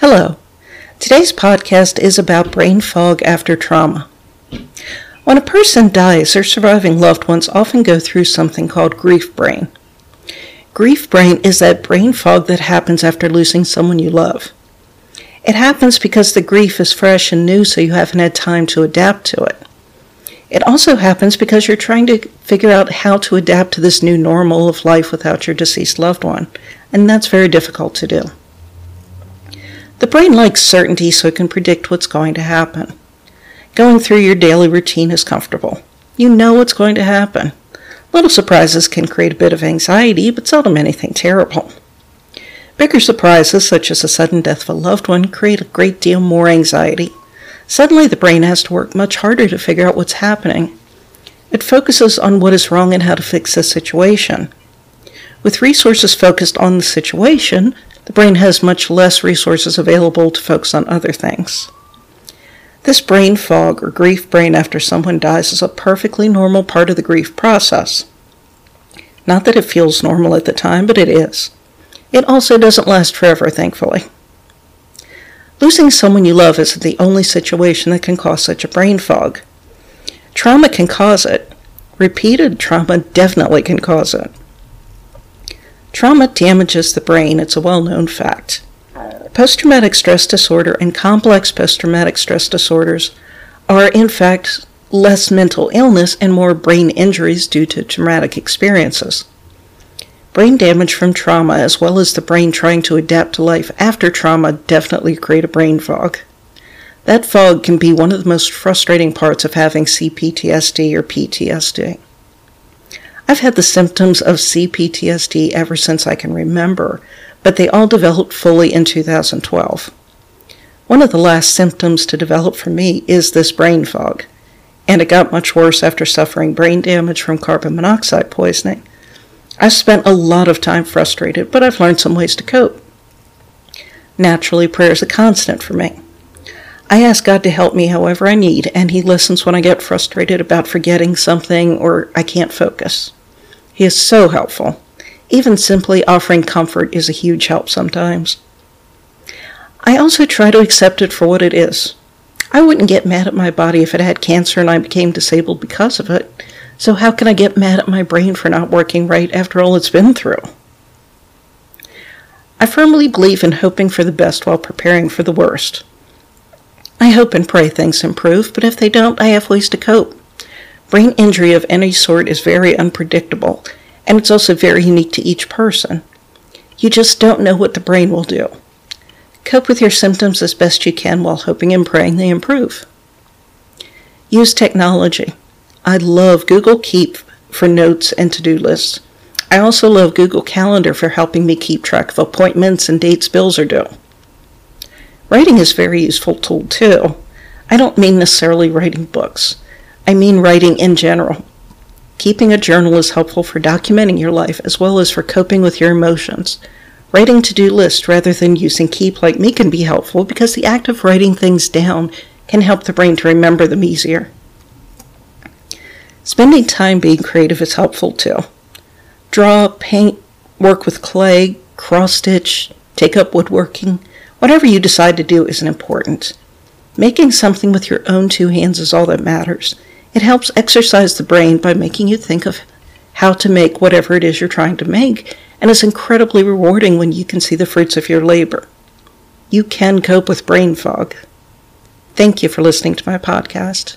Hello. Today's podcast is about brain fog after trauma. When a person dies, their surviving loved ones often go through something called grief brain. Grief brain is that brain fog that happens after losing someone you love. It happens because the grief is fresh and new, so you haven't had time to adapt to it. It also happens because you're trying to figure out how to adapt to this new normal of life without your deceased loved one, and that's very difficult to do. The brain likes certainty so it can predict what's going to happen. Going through your daily routine is comfortable. You know what's going to happen. Little surprises can create a bit of anxiety, but seldom anything terrible. Bigger surprises, such as the sudden death of a loved one, create a great deal more anxiety. Suddenly, the brain has to work much harder to figure out what's happening. It focuses on what is wrong and how to fix the situation. With resources focused on the situation, the brain has much less resources available to focus on other things. This brain fog or grief brain after someone dies is a perfectly normal part of the grief process. Not that it feels normal at the time, but it is. It also doesn't last forever, thankfully. Losing someone you love isn't the only situation that can cause such a brain fog. Trauma can cause it. Repeated trauma definitely can cause it. Trauma damages the brain, it's a well known fact. Post traumatic stress disorder and complex post traumatic stress disorders are, in fact, less mental illness and more brain injuries due to traumatic experiences. Brain damage from trauma, as well as the brain trying to adapt to life after trauma, definitely create a brain fog. That fog can be one of the most frustrating parts of having CPTSD or PTSD. I've had the symptoms of CPTSD ever since I can remember, but they all developed fully in 2012. One of the last symptoms to develop for me is this brain fog, and it got much worse after suffering brain damage from carbon monoxide poisoning. I've spent a lot of time frustrated, but I've learned some ways to cope. Naturally, prayer is a constant for me. I ask God to help me however I need, and He listens when I get frustrated about forgetting something or I can't focus. He is so helpful. Even simply offering comfort is a huge help sometimes. I also try to accept it for what it is. I wouldn't get mad at my body if it had cancer and I became disabled because of it, so how can I get mad at my brain for not working right after all it's been through? I firmly believe in hoping for the best while preparing for the worst. I hope and pray things improve, but if they don't, I have ways to cope. Brain injury of any sort is very unpredictable, and it's also very unique to each person. You just don't know what the brain will do. Cope with your symptoms as best you can while hoping and praying they improve. Use technology. I love Google Keep for notes and to do lists. I also love Google Calendar for helping me keep track of appointments and dates bills are due. Writing is a very useful tool too. I don't mean necessarily writing books. I mean writing in general. Keeping a journal is helpful for documenting your life as well as for coping with your emotions. Writing to do lists rather than using Keep like me can be helpful because the act of writing things down can help the brain to remember them easier. Spending time being creative is helpful too. Draw, paint, work with clay, cross stitch, take up woodworking. Whatever you decide to do isn't important. Making something with your own two hands is all that matters. It helps exercise the brain by making you think of how to make whatever it is you're trying to make, and it's incredibly rewarding when you can see the fruits of your labor. You can cope with brain fog. Thank you for listening to my podcast.